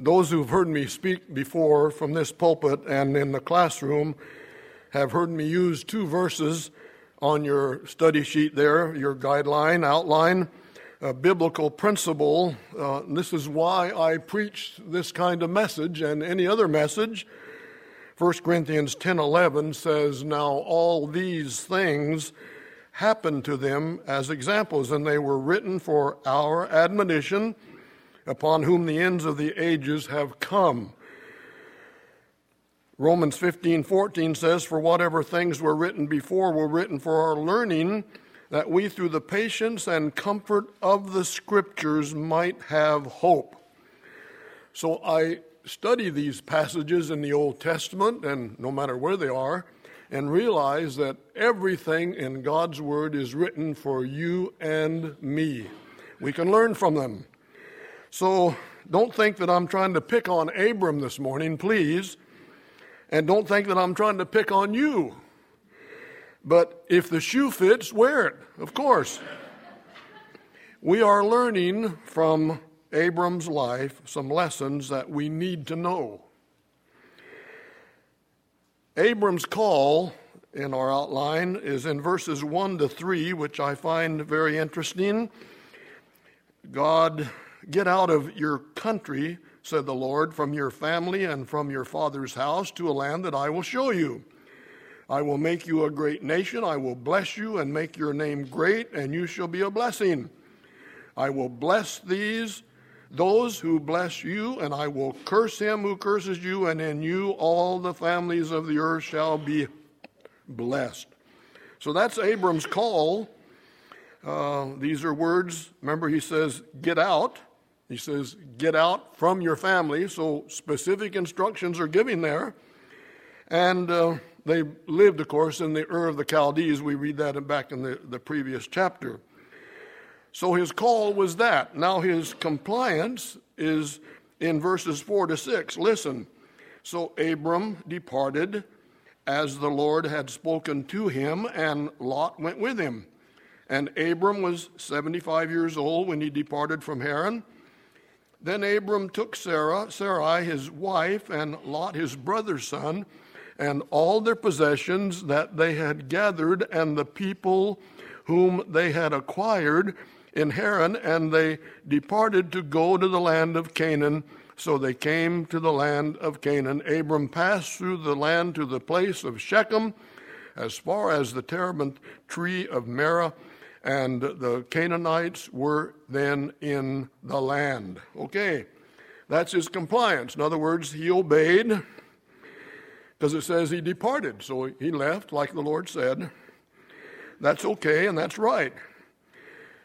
those who've heard me speak before from this pulpit and in the classroom have heard me use two verses on your study sheet there, your guideline, outline, a biblical principle. Uh, this is why I preach this kind of message and any other message. 1 Corinthians 10:11 says, "Now all these things happened to them as examples, and they were written for our admonition, upon whom the ends of the ages have come." Romans 15:14 says, "For whatever things were written before were written for our learning, that we through the patience and comfort of the scriptures might have hope." So I study these passages in the Old Testament and no matter where they are, and realize that everything in God's Word is written for you and me. We can learn from them. So don't think that I'm trying to pick on Abram this morning, please. And don't think that I'm trying to pick on you. But if the shoe fits, wear it, of course. We are learning from Abram's life some lessons that we need to know. Abram's call in our outline is in verses 1 to 3, which I find very interesting. God, get out of your country, said the Lord, from your family and from your father's house to a land that I will show you. I will make you a great nation. I will bless you and make your name great, and you shall be a blessing. I will bless these those who bless you, and I will curse him who curses you, and in you all the families of the earth shall be blessed. So that's Abram's call. Uh, these are words. Remember, he says, get out. He says, get out from your family. So specific instructions are given there. And uh, they lived, of course, in the Ur of the Chaldees. We read that back in the, the previous chapter. So his call was that. Now his compliance is in verses 4 to 6. Listen. So Abram departed as the Lord had spoken to him, and Lot went with him. And Abram was 75 years old when he departed from Haran. Then Abram took Sarah, Sarai his wife, and Lot his brother's son, and all their possessions that they had gathered, and the people whom they had acquired, in Haran, and they departed to go to the land of Canaan. So they came to the land of Canaan. Abram passed through the land to the place of Shechem, as far as the terebinth tree of Moreh, and the Canaanites were then in the land. Okay, that's his compliance. In other words, he obeyed because it says he departed. So he left, like the Lord said. That's okay and that's right.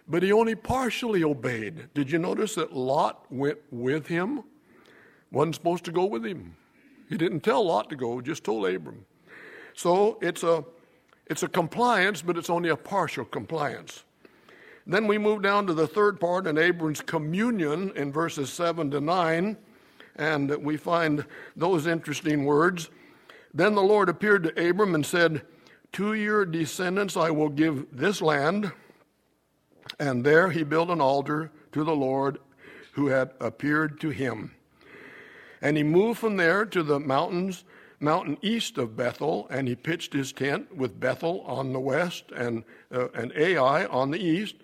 But he only partially obeyed. Did you notice that Lot went with him? Wasn't supposed to go with him. He didn't tell Lot to go, just told Abram. So it's a it's a compliance, but it's only a partial compliance. Then we move down to the third part in Abram's communion in verses 7 to 9, and we find those interesting words. Then the Lord appeared to Abram and said, To your descendants I will give this land and there he built an altar to the Lord who had appeared to him. And he moved from there to the mountains, mountain east of Bethel, and he pitched his tent with Bethel on the west and, uh, and Ai on the east.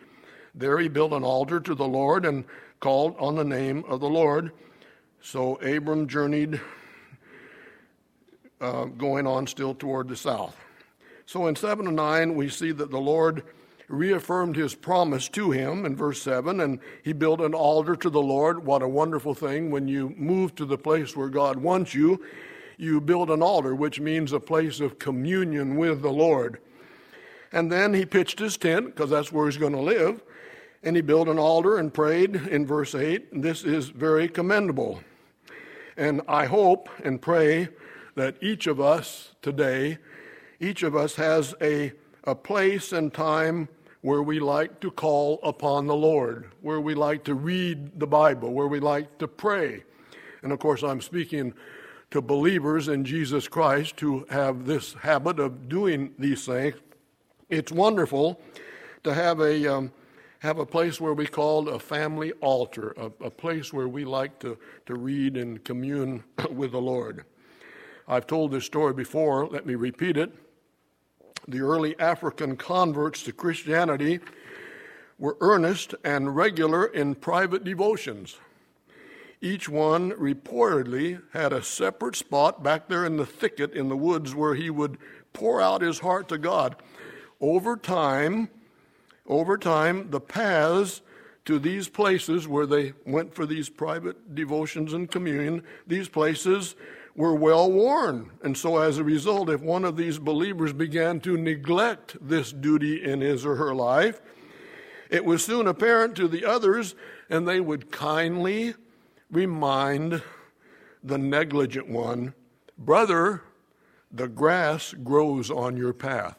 There he built an altar to the Lord and called on the name of the Lord. So Abram journeyed, uh, going on still toward the south. So in 7 and 9, we see that the Lord reaffirmed his promise to him in verse 7, and he built an altar to the Lord. What a wonderful thing when you move to the place where God wants you. You build an altar, which means a place of communion with the Lord. And then he pitched his tent, because that's where he's going to live. And he built an altar and prayed in verse 8. This is very commendable. And I hope and pray that each of us today, each of us has a, a place and time where we like to call upon the Lord, where we like to read the Bible, where we like to pray. And of course, I'm speaking to believers in Jesus Christ who have this habit of doing these things. It's wonderful to have a, um, have a place where we call a family altar, a, a place where we like to, to read and commune with the Lord. I've told this story before, let me repeat it. The early African converts to Christianity were earnest and regular in private devotions. Each one reportedly had a separate spot back there in the thicket in the woods where he would pour out his heart to God. Over time, over time, the paths to these places where they went for these private devotions and communion, these places were well worn. And so, as a result, if one of these believers began to neglect this duty in his or her life, it was soon apparent to the others, and they would kindly remind the negligent one, Brother, the grass grows on your path.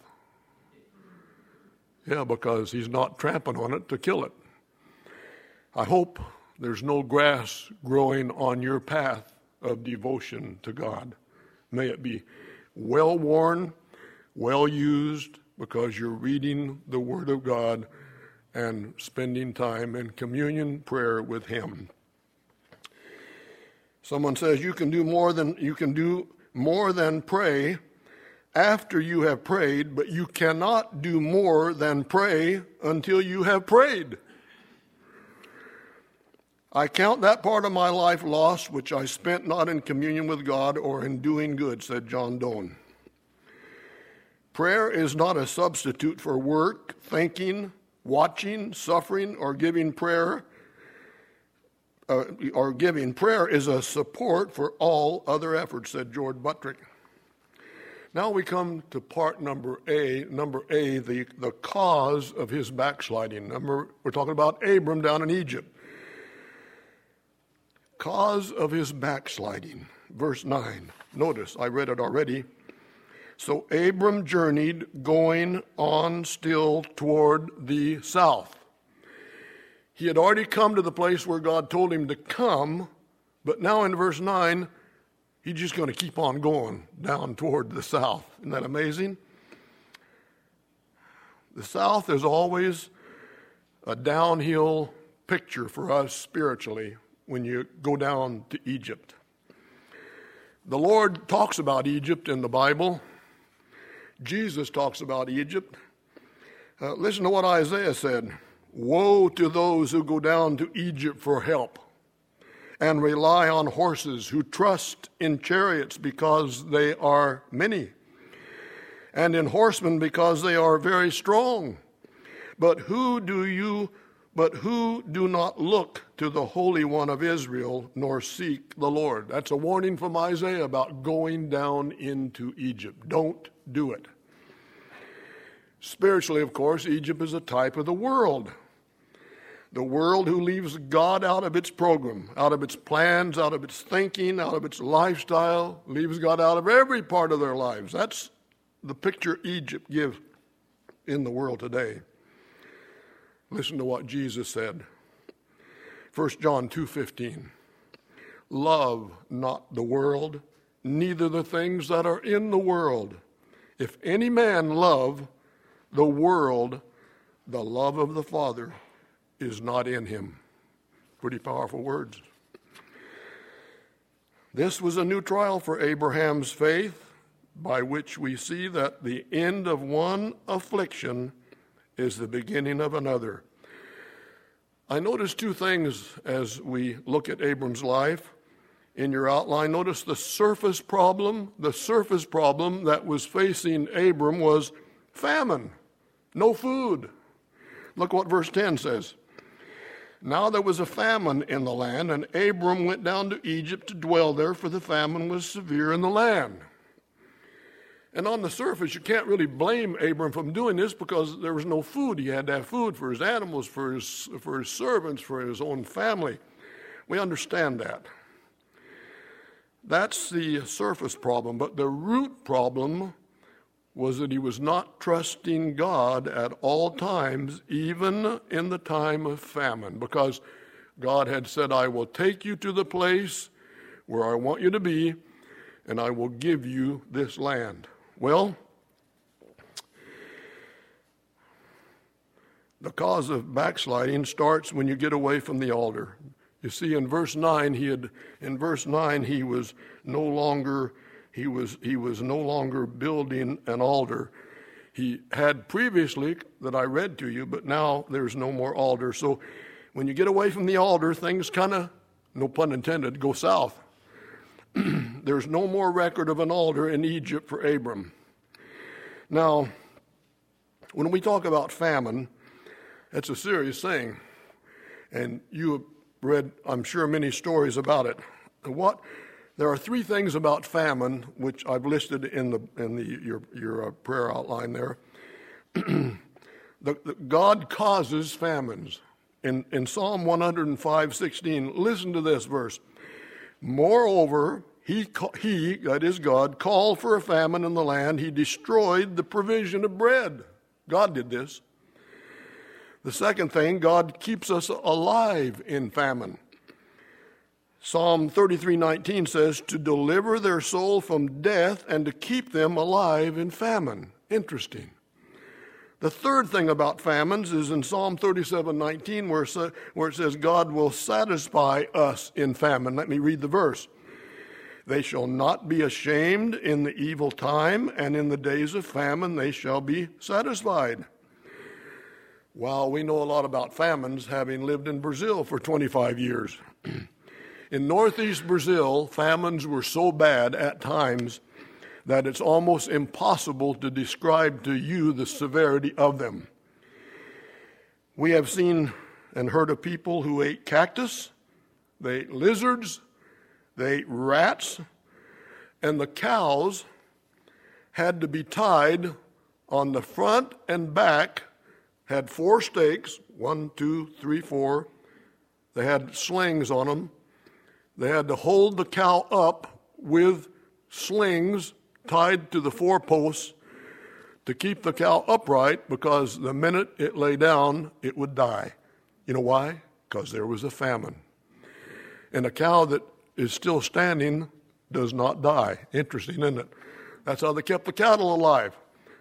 Yeah, because he's not tramping on it to kill it. I hope there's no grass growing on your path of devotion to God. May it be well worn, well used, because you're reading the Word of God and spending time in communion prayer with Him. Someone says you can do more than you can do more than pray after you have prayed, but you cannot do more than pray until you have prayed. I count that part of my life lost which I spent not in communion with God or in doing good, said John Doane. Prayer is not a substitute for work, thinking, watching, suffering, or giving prayer. Uh, or giving prayer is a support for all other efforts, said George Buttrick. Now we come to part number A, number A, the, the cause of his backsliding. Number, we're talking about Abram down in Egypt. Cause of his backsliding. Verse 9. Notice, I read it already. So Abram journeyed, going on still toward the south. He had already come to the place where God told him to come, but now in verse 9, he's just going to keep on going down toward the south. Isn't that amazing? The south is always a downhill picture for us spiritually when you go down to Egypt. The Lord talks about Egypt in the Bible. Jesus talks about Egypt. Uh, listen to what Isaiah said Woe to those who go down to Egypt for help and rely on horses, who trust in chariots because they are many, and in horsemen because they are very strong. But who do you but who do not look to the Holy One of Israel nor seek the Lord. That's a warning from Isaiah about going down into Egypt. Don't do it. Spiritually, of course, Egypt is a type of the world. The world who leaves God out of its program, out of its plans, out of its thinking, out of its lifestyle, leaves God out of every part of their lives. That's the picture Egypt gives in the world today. Listen to what Jesus said. 1 John 2:15. Love not the world, neither the things that are in the world. If any man love the world, the love of the Father is not in him. Pretty powerful words. This was a new trial for Abraham's faith, by which we see that the end of one affliction is the beginning of another. I notice two things as we look at Abram's life. In your outline, notice the surface problem. The surface problem that was facing Abram was famine, no food. Look what verse 10 says. Now there was a famine in the land, and Abram went down to Egypt to dwell there, for the famine was severe in the land. And on the surface, you can't really blame Abram from doing this because there was no food. He had to have food for his animals, for his, for his servants, for his own family. We understand that. That's the surface problem. But the root problem was that he was not trusting God at all times, even in the time of famine, because God had said, I will take you to the place where I want you to be, and I will give you this land. Well, the cause of backsliding starts when you get away from the altar. You see, in verse nine, he had in verse nine he was no longer he was he was no longer building an altar. He had previously that I read to you, but now there's no more altar. So when you get away from the altar, things kind of, no pun intended, go south. there's no more record of an altar in Egypt for Abram. Now, when we talk about famine, it's a serious thing. And you have read, I'm sure, many stories about it. What there are three things about famine which I've listed in the in the your your uh, prayer outline there. the, the, God causes famines. In in Psalm 105, 16, listen to this verse. Moreover, he, he, that is God, called for a famine in the land. He destroyed the provision of bread. God did this. The second thing, God keeps us alive in famine. Psalm 33:19 says to deliver their soul from death and to keep them alive in famine. Interesting. The third thing about famines is in Psalm 37:19 where, where it says God will satisfy us in famine. Let me read the verse. They shall not be ashamed in the evil time, and in the days of famine they shall be satisfied. Well, we know a lot about famines having lived in Brazil for 25 years. In northeast Brazil, famines were so bad at times that it's almost impossible to describe to you the severity of them. We have seen and heard of people who ate cactus, they ate lizards, they ate rats, and the cows had to be tied on the front and back, had four stakes one, two, three, four. They had slings on them they had to hold the cow up with slings tied to the four posts to keep the cow upright because the minute it lay down, it would die. You know why? Because there was a famine. And a cow that is still standing does not die. Interesting, isn't it? That's how they kept the cattle alive.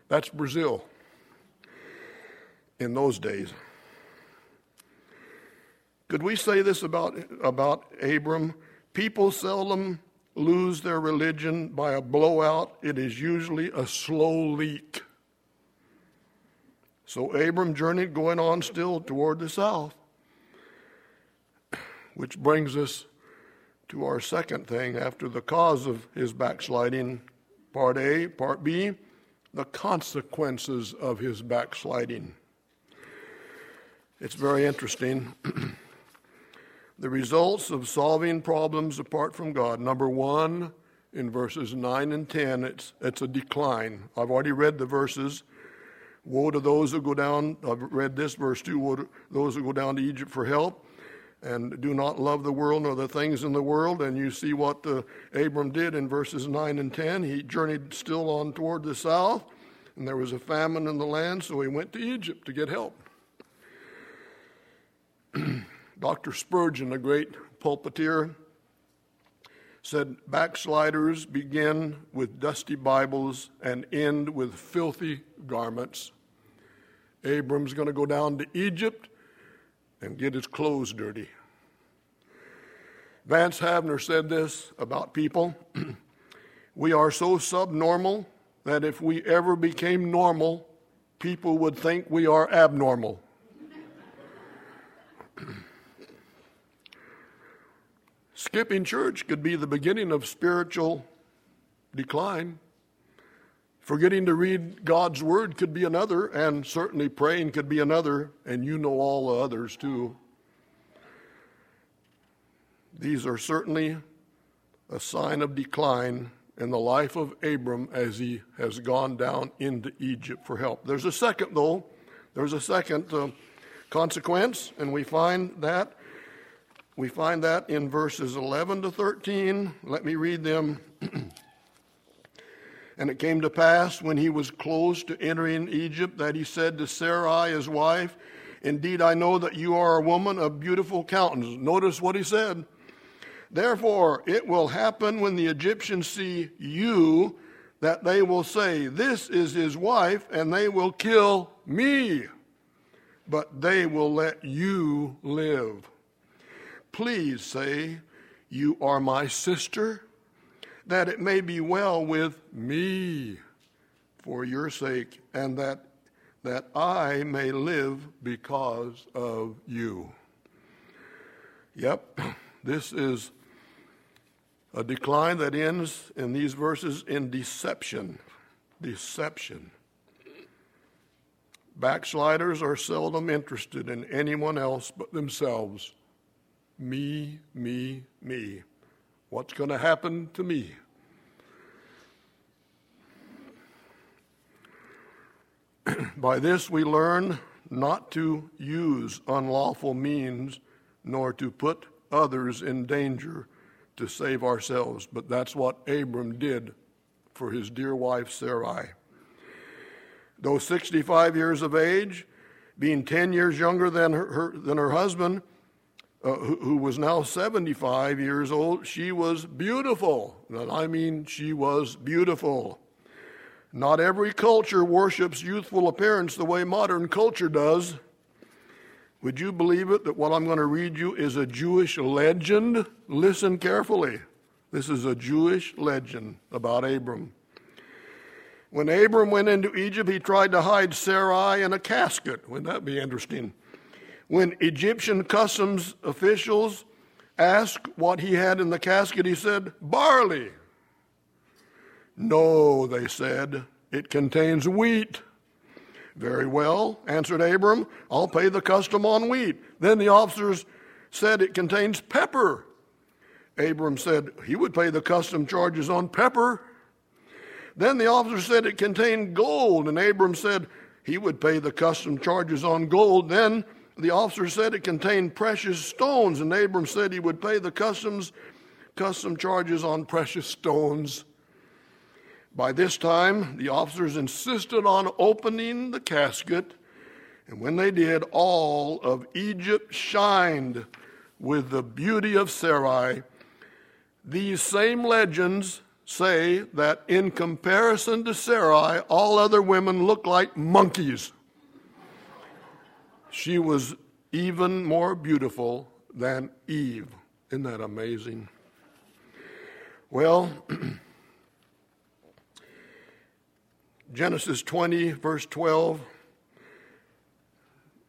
That's Brazil in those days. Could we say this about, about Abram? People seldom lose their religion by a blowout, it is usually a slow leak. So Abram journeyed going on still toward the south, which brings us to our second thing after the cause of his backsliding. Part A, part B, the consequences of his backsliding. It's very interesting. the results of solving problems apart from God. Number one, in verses 9 and 10, it's, it's a decline. I've already read the verses. Woe to those who go down, I've read this verse too, woe to those who go down to Egypt for help and do not love the world nor the things in the world. And you see what uh, Abram did in verses 9 and 10. He journeyed still on toward the south, and there was a famine in the land, so he went to Egypt to get help. Dr. Spurgeon, a great pulpiteer, said backsliders begin with dusty Bibles and end with filthy garments. Abram's going to go down to Egypt and get his clothes dirty. Vance Havner said this about people We are so subnormal that if we ever became normal, people would think we are abnormal. Skipping church could be the beginning of spiritual decline. Forgetting to read God's word could be another, and certainly praying could be another, and you know all the others too. These are certainly a sign of decline in the life of Abram as he has gone down into Egypt for help. There's a second, though, there's a second uh, consequence, and we find that we find that in verses 11 to 13. Let me read them. and it came to pass when he was close to entering Egypt that he said to Sarai, his wife, Indeed, I know that you are a woman of beautiful countenance. Notice what he said. Therefore, it will happen when the Egyptians see you that they will say, This is his wife, and they will kill me. but they will let you live. Please say, You are my sister, that it may be well with me for your sake, and that, that I may live because of you. Yep, this is a decline that ends in these verses in deception. Deception. Backsliders are seldom interested in anyone else but themselves. Me, me, me. What's going to happen to me? By this we learn not to use unlawful means nor to put others in danger to save ourselves. But that's what Abram did for his dear wife Sarai. Though 65 years of age, being 10 years younger than her, her than her husband, uh, who, who, was now 75 years old, she was beautiful. And I mean, she was beautiful. Not every culture worships youthful appearance the way modern culture does. Would you believe it that what I'm going to read you is a Jewish legend? Listen carefully. This is a Jewish legend about Abram. When Abram went into Egypt, he tried to hide Sarai in a casket. Wouldn't that be interesting? When Egyptian customs officials asked what he had in the casket, he said, Barley. No, they said, it contains wheat. Very well, answered Abram, I'll pay the custom on wheat. Then the officers said it contains pepper. Abram said he would pay the custom charges on pepper. Then the officer said it contained gold, and Abram said he would pay the custom charges on gold. Then the officer said it contained precious stones, and Abram said he would pay the customs custom charges on precious stones. By this time, the officers insisted on opening the casket, and when they did, all of Egypt shined with the beauty of Sarai. These same legends say that in comparison to Sarai, all other women look like monkeys. She was even more beautiful than Eve. Isn't that amazing? Well, Genesis 20, verse 12.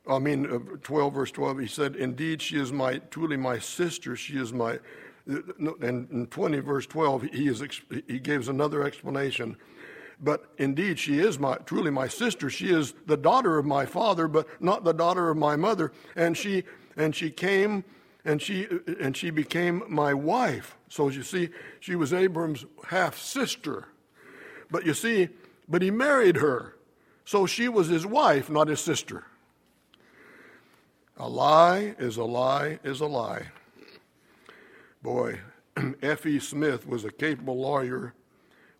I mean, uh, 12, verse 12, he said, Indeed, she is my, truly my sister. She is my, and in 20, verse 12, he, is, he gives another explanation. But indeed, she is my, truly my sister. She is the daughter of my father, but not the daughter of my mother. And she, and she came and she, and she became my wife. So you see, she was Abram's half sister. But you see, but he married her. So she was his wife, not his sister. A lie is a lie is a lie. Boy, F.E. Smith was a capable lawyer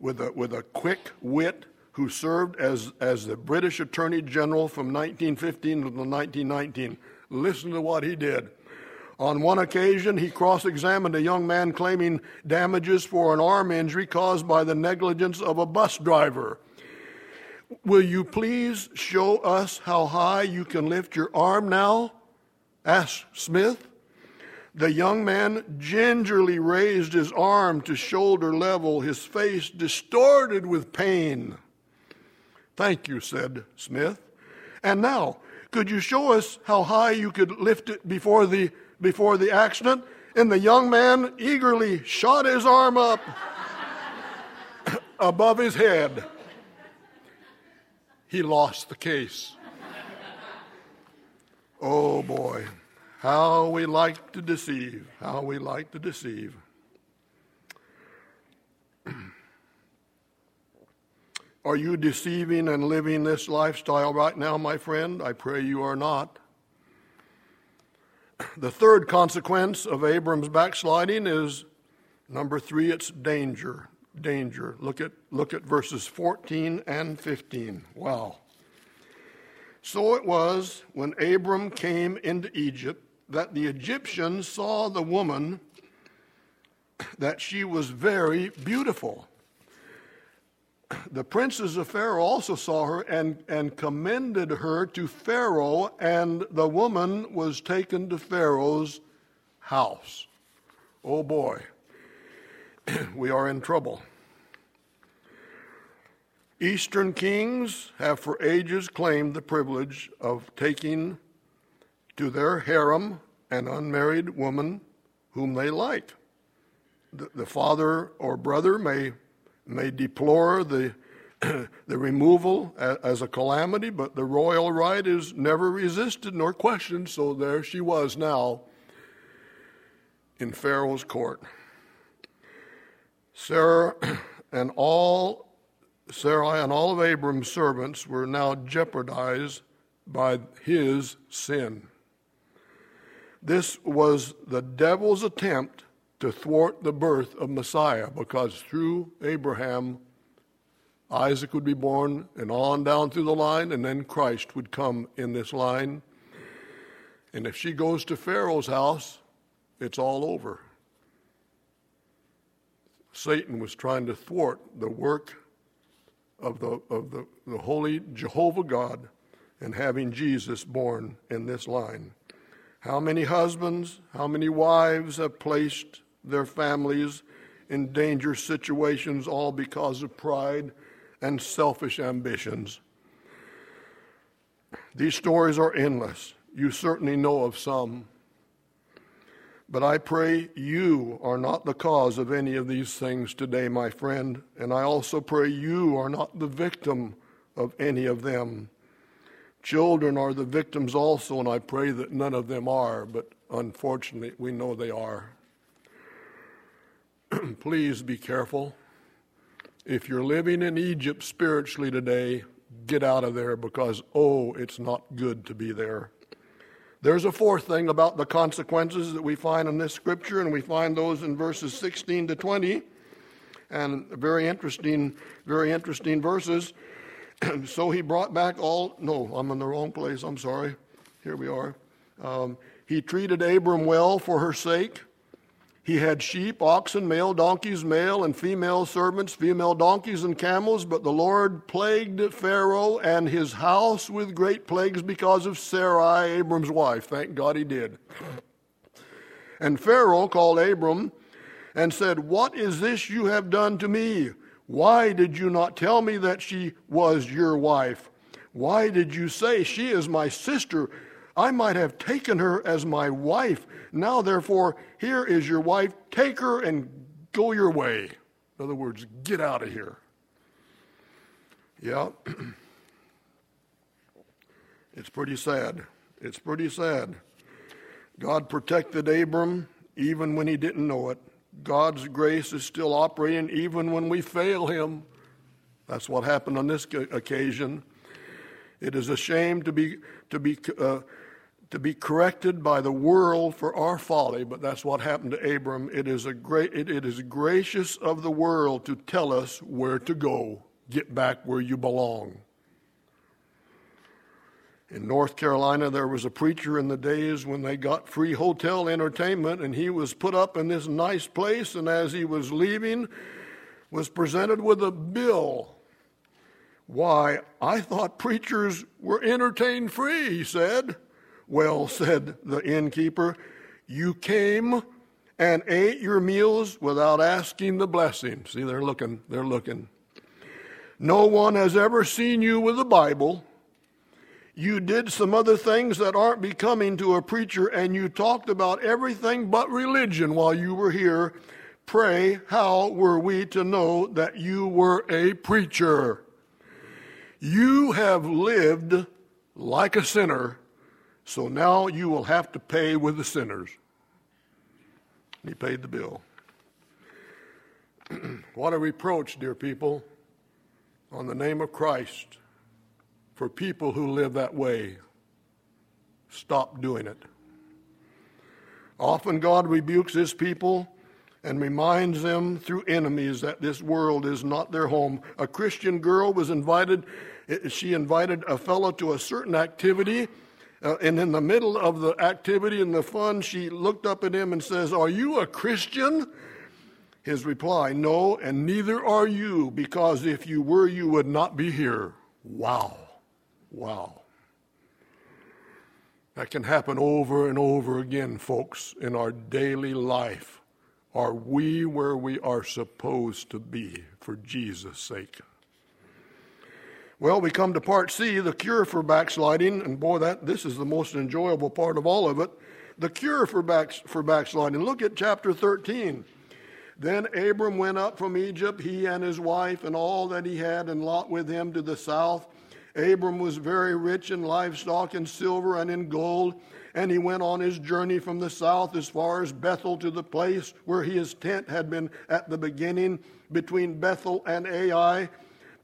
with a, with a quick wit who served as, as the British Attorney General from 1915 to 1919. Listen to what he did. On one occasion, he cross examined a young man claiming damages for an arm injury caused by the negligence of a bus driver. Will you please show us how high you can lift your arm now? asked Smith. The young man gingerly raised his arm to shoulder level, his face distorted with pain. Thank you, said Smith. And now, could you show us how high you could lift it before the, before the accident? And the young man eagerly shot his arm up above his head he lost the case. oh boy, how we like to deceive, how we like to deceive. Are you deceiving and living this lifestyle right now, my friend? I pray you are not. The third consequence of Abram's backsliding is number three, it's danger danger. Look at, look at verses 14 and 15. Wow. So it was when Abram came into Egypt that the Egyptians saw the woman that she was very beautiful. the princes of Pharaoh also saw her and, and commended her to Pharaoh, and the woman was taken to Pharaoh's house. Oh boy, we are in trouble. Eastern kings have for ages claimed the privilege of taking to their harem an unmarried woman whom they like. The, the father or brother may, may deplore the, the removal as a calamity, but the royal right is never resisted nor questioned, so there she was now in Pharaoh's court. Sarah and all Sarai and all of Abram's servants were now jeopardized by his sin. This was the devil's attempt to thwart the birth of Messiah because through Abraham, Isaac would be born and on down through the line, and then Christ would come in this line. And if she goes to Pharaoh's house, it's all over. Satan was trying to thwart the work of the, of the, the holy Jehovah God and having Jesus born in this line. How many husbands, how many wives have placed their families in dangerous situations all because of pride and selfish ambitions? These stories are endless. You certainly know of some. But I pray you are not the cause of any of these things today, my friend, and I also pray you are not the victim of any of them. Children are the victims also, and I pray that none of them are, but unfortunately, we know they are. Please be careful. If you're living in Egypt spiritually today, get out of there because, oh, it's not good to be there. There's a fourth thing about the consequences that we find in this scripture, and we find those in verses 16 to 20, and very interesting, very interesting verses. so he brought back all. No, I'm in the wrong place. I'm sorry. Here we are. Um, he treated Abram well for her sake. He had sheep, oxen, male donkeys, male and female servants, female donkeys and camels, but the Lord plagued Pharaoh and his house with great plagues because of Sarai, Abram's wife. Thank God he did. And Pharaoh called Abram and said, What is this you have done to me? Why did you not tell me that she was your wife? Why did you say, She is my sister? I might have taken her as my wife. Now, therefore, here is your wife. Take her and go your way. In other words, get out of here. Yeah. it's pretty sad. It's pretty sad. God protected Abram even when he didn't know it. God's grace is still operating even when we fail him. That's what happened on this occasion. It is a shame to be, to be uh, to be corrected by the world for our folly, but that's what happened to Abram. It is, a great, it, it is gracious of the world to tell us where to go. Get back where you belong. In North Carolina, there was a preacher in the days when they got free hotel entertainment, and he was put up in this nice place, and as he was leaving, was presented with a bill. Why, I thought preachers were entertained free, he said. Well, said the innkeeper, you came and ate your meals without asking the blessing. See, they're looking, they're looking. No one has ever seen you with a Bible. You did some other things that aren't becoming to a preacher, and you talked about everything but religion while you were here. Pray, how were we to know that you were a preacher? You have lived like a sinner so now you will have to pay with the sinners. He paid the bill. what a reproach, dear people, on the name of Christ for people who live that way. Stop doing it. Often God rebukes his people and reminds them through enemies that this world is not their home. A Christian girl was invited, she invited a fellow to a certain activity uh, and in the middle of the activity and the fun, she looked up at him and says, Are you a Christian? His reply, No, and neither are you, because if you were, you would not be here. Wow. Wow. That can happen over and over again, folks, in our daily life. Are we where we are supposed to be for Jesus' sake? Well, we come to part C, the cure for backsliding, and boy, that this is the most enjoyable part of all of it. The cure for back, for backsliding. Look at chapter 13. Then Abram went up from Egypt, he and his wife, and all that he had, and Lot with him to the south. Abram was very rich in livestock, and silver, and in gold. And he went on his journey from the south as far as Bethel to the place where his tent had been at the beginning, between Bethel and Ai,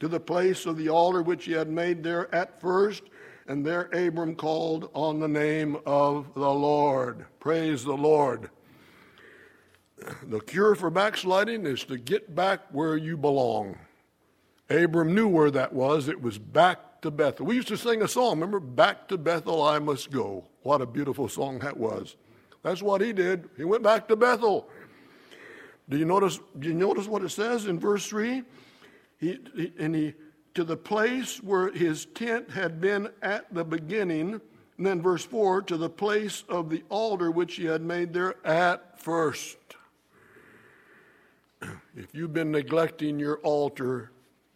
to the place of the altar which he had made there at first. And there Abram called on the name of the Lord. Praise the Lord. The cure for backsliding is to get back where you belong. Abram knew where that was. It was back to Bethel. We used to sing a song, remember? Back to Bethel I must go. What a beautiful song that was. That's what he did. He went back to Bethel. Do you notice, do you notice what it says in verse 3? He, he, and he, to the place where his tent had been at the beginning, and then verse 4, to the place of the altar which he had made there at first. If you've been neglecting your altar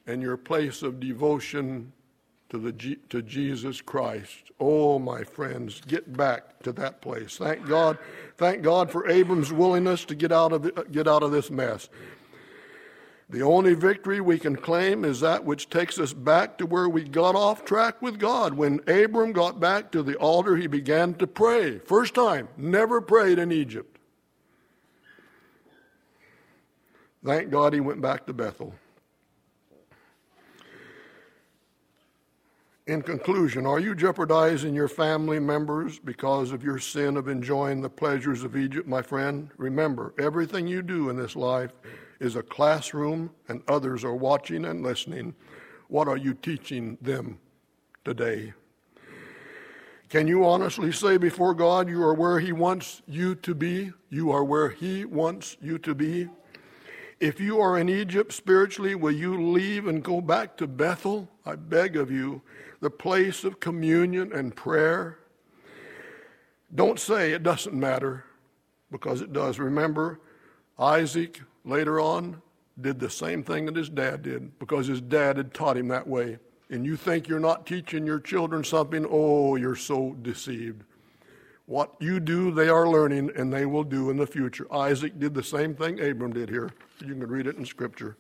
and your place of devotion to, the, to Jesus Christ, oh, my friends, get back to that place. Thank God, thank God for Abram's willingness to get out of, the, get out of this mess. The only victory we can claim is that which takes us back to where we got off track with God. When Abram got back to the altar, he began to pray. First time, never prayed in Egypt. Thank God he went back to Bethel. In conclusion, are you jeopardizing your family members because of your sin of enjoying the pleasures of Egypt, my friend? Remember, everything you do in this life is a classroom and others are watching and listening. What are you teaching them today? Can you honestly say before God you are where He wants you to be? You are where He wants you to be? If you are in Egypt spiritually, will you leave and go back to Bethel? I beg of you, the place of communion and prayer. Don't say it doesn't matter, because it does. Remember, Isaac later on did the same thing that his dad did, because his dad had taught him that way. And you think you're not teaching your children something? Oh, you're so deceived. What you do, they are learning, and they will do in the future. Isaac did the same thing Abram did here. You can read it in Scripture.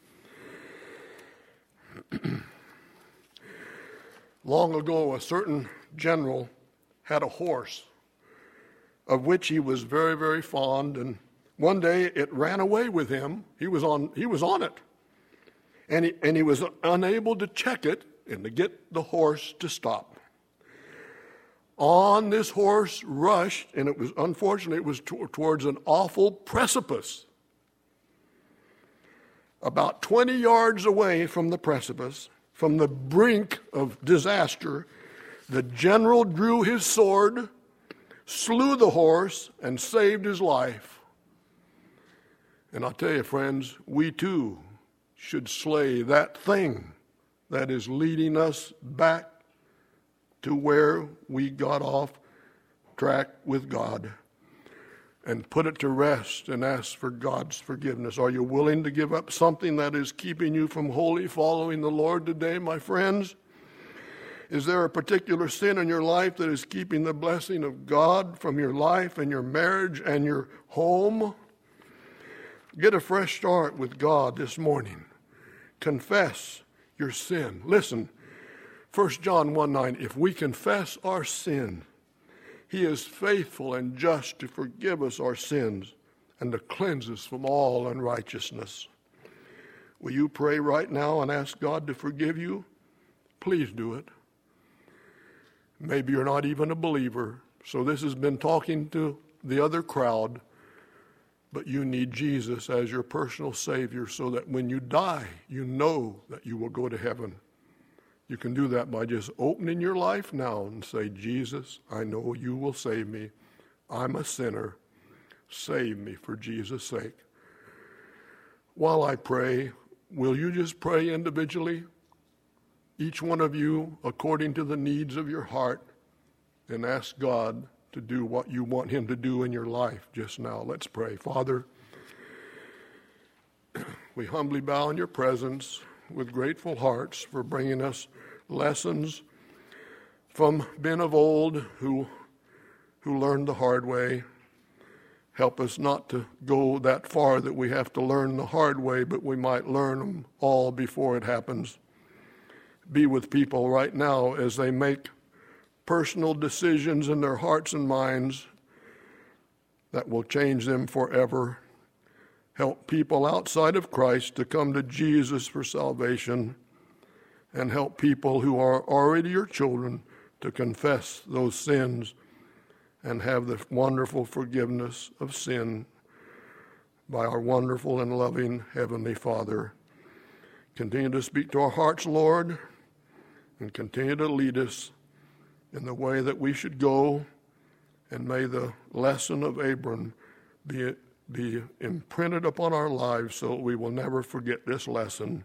Long ago, a certain general had a horse of which he was very, very fond, and one day it ran away with him. He was on, he was on it. And he, and he was unable to check it and to get the horse to stop. On this horse rushed, and it was unfortunately it was t- towards an awful precipice about 20 yards away from the precipice, from the brink of disaster, the general drew his sword, slew the horse, and saved his life. And I'll tell you, friends, we too should slay that thing that is leading us back to where we got off track with God and put it to rest and ask for God's forgiveness. Are you willing to give up something that is keeping you from wholly following the Lord today, my friends? Is there a particular sin in your life that is keeping the blessing of God from your life and your marriage and your home? Get a fresh start with God this morning. Confess your sin. Listen, 1 John 1 9, if we confess our sin, he is faithful and just to forgive us our sins and to cleanse us from all unrighteousness. Will you pray right now and ask God to forgive you? Please do it. Maybe you're not even a believer, so this has been talking to the other crowd, but you need Jesus as your personal Savior so that when you die, you know that you will go to heaven. You can do that by just opening your life now and say, Jesus, I know you will save me. I'm a sinner. Save me for Jesus' sake. while I pray, will you just pray individually? Each one of you, according to the needs of your heart, and ask God to do what you want Him to do in your life just now. Let's pray. Father, we humbly bow in your presence with grateful hearts for bringing us lessons from men of old who, who learned the hard way. Help us not to go that far that we have to learn the hard way, but we might learn them all before it happens. Be with people right now as they make personal decisions in their hearts and minds that will change them forever. Help people outside of Christ to come to Jesus for salvation, and help people who are already your children to confess those sins and have the wonderful forgiveness of sin by our wonderful and loving Heavenly Father. Continue to speak to our hearts, Lord, and continue to lead us in the way that we should go, and may the lesson of Abram be, be imprinted upon our lives so that we will never forget this lesson.